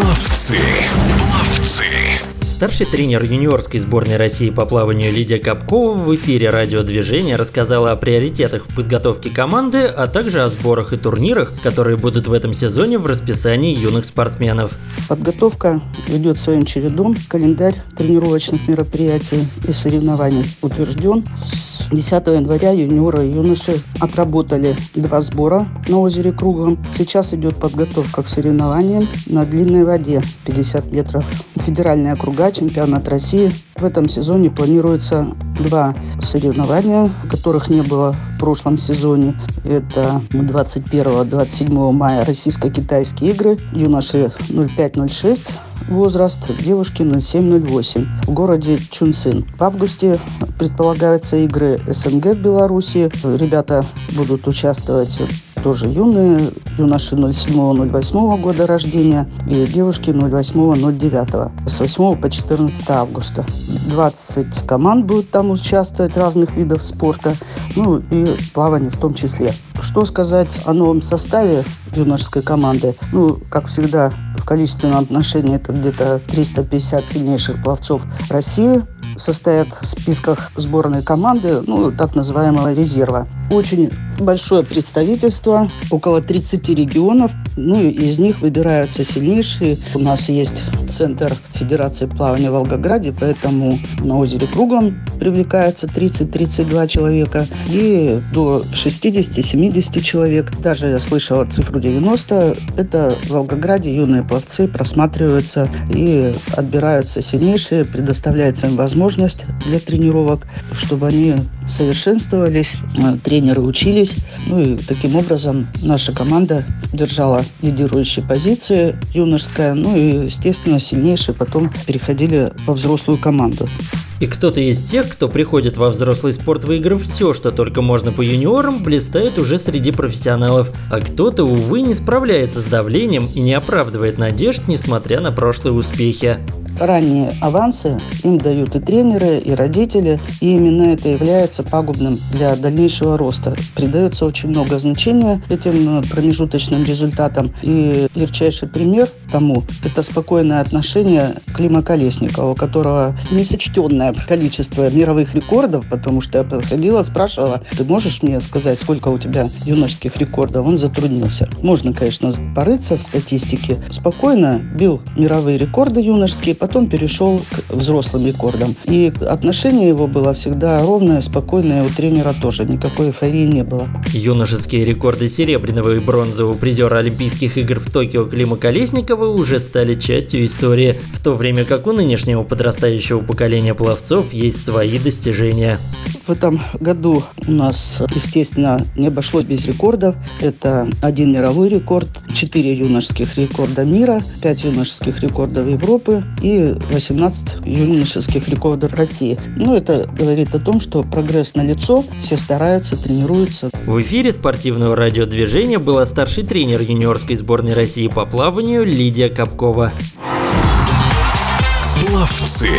Пловцы. Пловцы. Старший тренер юниорской сборной России по плаванию Лидия Капкова в эфире радиодвижения рассказала о приоритетах в подготовке команды, а также о сборах и турнирах, которые будут в этом сезоне в расписании юных спортсменов. Подготовка идет своим чередом. Календарь тренировочных мероприятий и соревнований утвержден. С 10 января юниоры и юноши отработали два сбора на озере Круглом. Сейчас идет подготовка к соревнованиям на длинной воде 50 метров. Федеральные округа, чемпионат России. В этом сезоне планируется два соревнования, которых не было в прошлом сезоне. Это 21-27 мая российско-китайские игры, юноши 05-06 возраст, девушки 07-08 в городе Чунцин. В августе предполагаются игры СНГ в Беларуси. Ребята будут участвовать тоже юные, юноши 07-08 года рождения и девушки 08-09 с 8 по 14 августа. 20 команд будут там участвовать разных видов спорта, ну и плавание в том числе. Что сказать о новом составе юношеской команды? Ну, как всегда, в количественном отношении это где-то 350 сильнейших пловцов России состоят в списках сборной команды, ну, так называемого резерва. Очень большое представительство, около 30 регионов, ну из них выбираются сильнейшие. У нас есть центр Федерации плавания в Волгограде, поэтому на озере Круглом привлекается 30-32 человека и до 60-70 человек. Даже я слышала цифру 90. Это в Волгограде юные пловцы просматриваются и отбираются сильнейшие, предоставляется им возможность для тренировок, чтобы они совершенствовались, тренеры учились. Ну и таким образом наша команда держала лидирующие позиции юношеская, ну и, естественно, сильнейшие потом переходили во взрослую команду. И кто-то из тех, кто приходит во взрослый спорт, выиграв все, что только можно по юниорам, блистает уже среди профессионалов. А кто-то, увы, не справляется с давлением и не оправдывает надежд, несмотря на прошлые успехи ранние авансы им дают и тренеры, и родители, и именно это является пагубным для дальнейшего роста. Придается очень много значения этим промежуточным результатам. И ярчайший пример тому – это спокойное отношение Клима Колесникова, у которого несочтенное количество мировых рекордов, потому что я подходила, спрашивала, ты можешь мне сказать, сколько у тебя юношеских рекордов? Он затруднился. Можно, конечно, порыться в статистике. Спокойно бил мировые рекорды юношеские, потом перешел к взрослым рекордам. И отношение его было всегда ровное, спокойное, у тренера тоже никакой эйфории не было. Юношеские рекорды серебряного и бронзового призера Олимпийских игр в Токио Клима Колесникова уже стали частью истории, в то время как у нынешнего подрастающего поколения пловцов есть свои достижения. В этом году у нас, естественно, не обошлось без рекордов. Это один мировой рекорд, четыре юношеских рекорда мира, пять юношеских рекордов Европы и 18 юношеских рекордов России. Ну, это говорит о том, что прогресс налицо, все стараются, тренируются. В эфире спортивного радиодвижения была старший тренер юниорской сборной России по плаванию Лидия Капкова. Пловцы.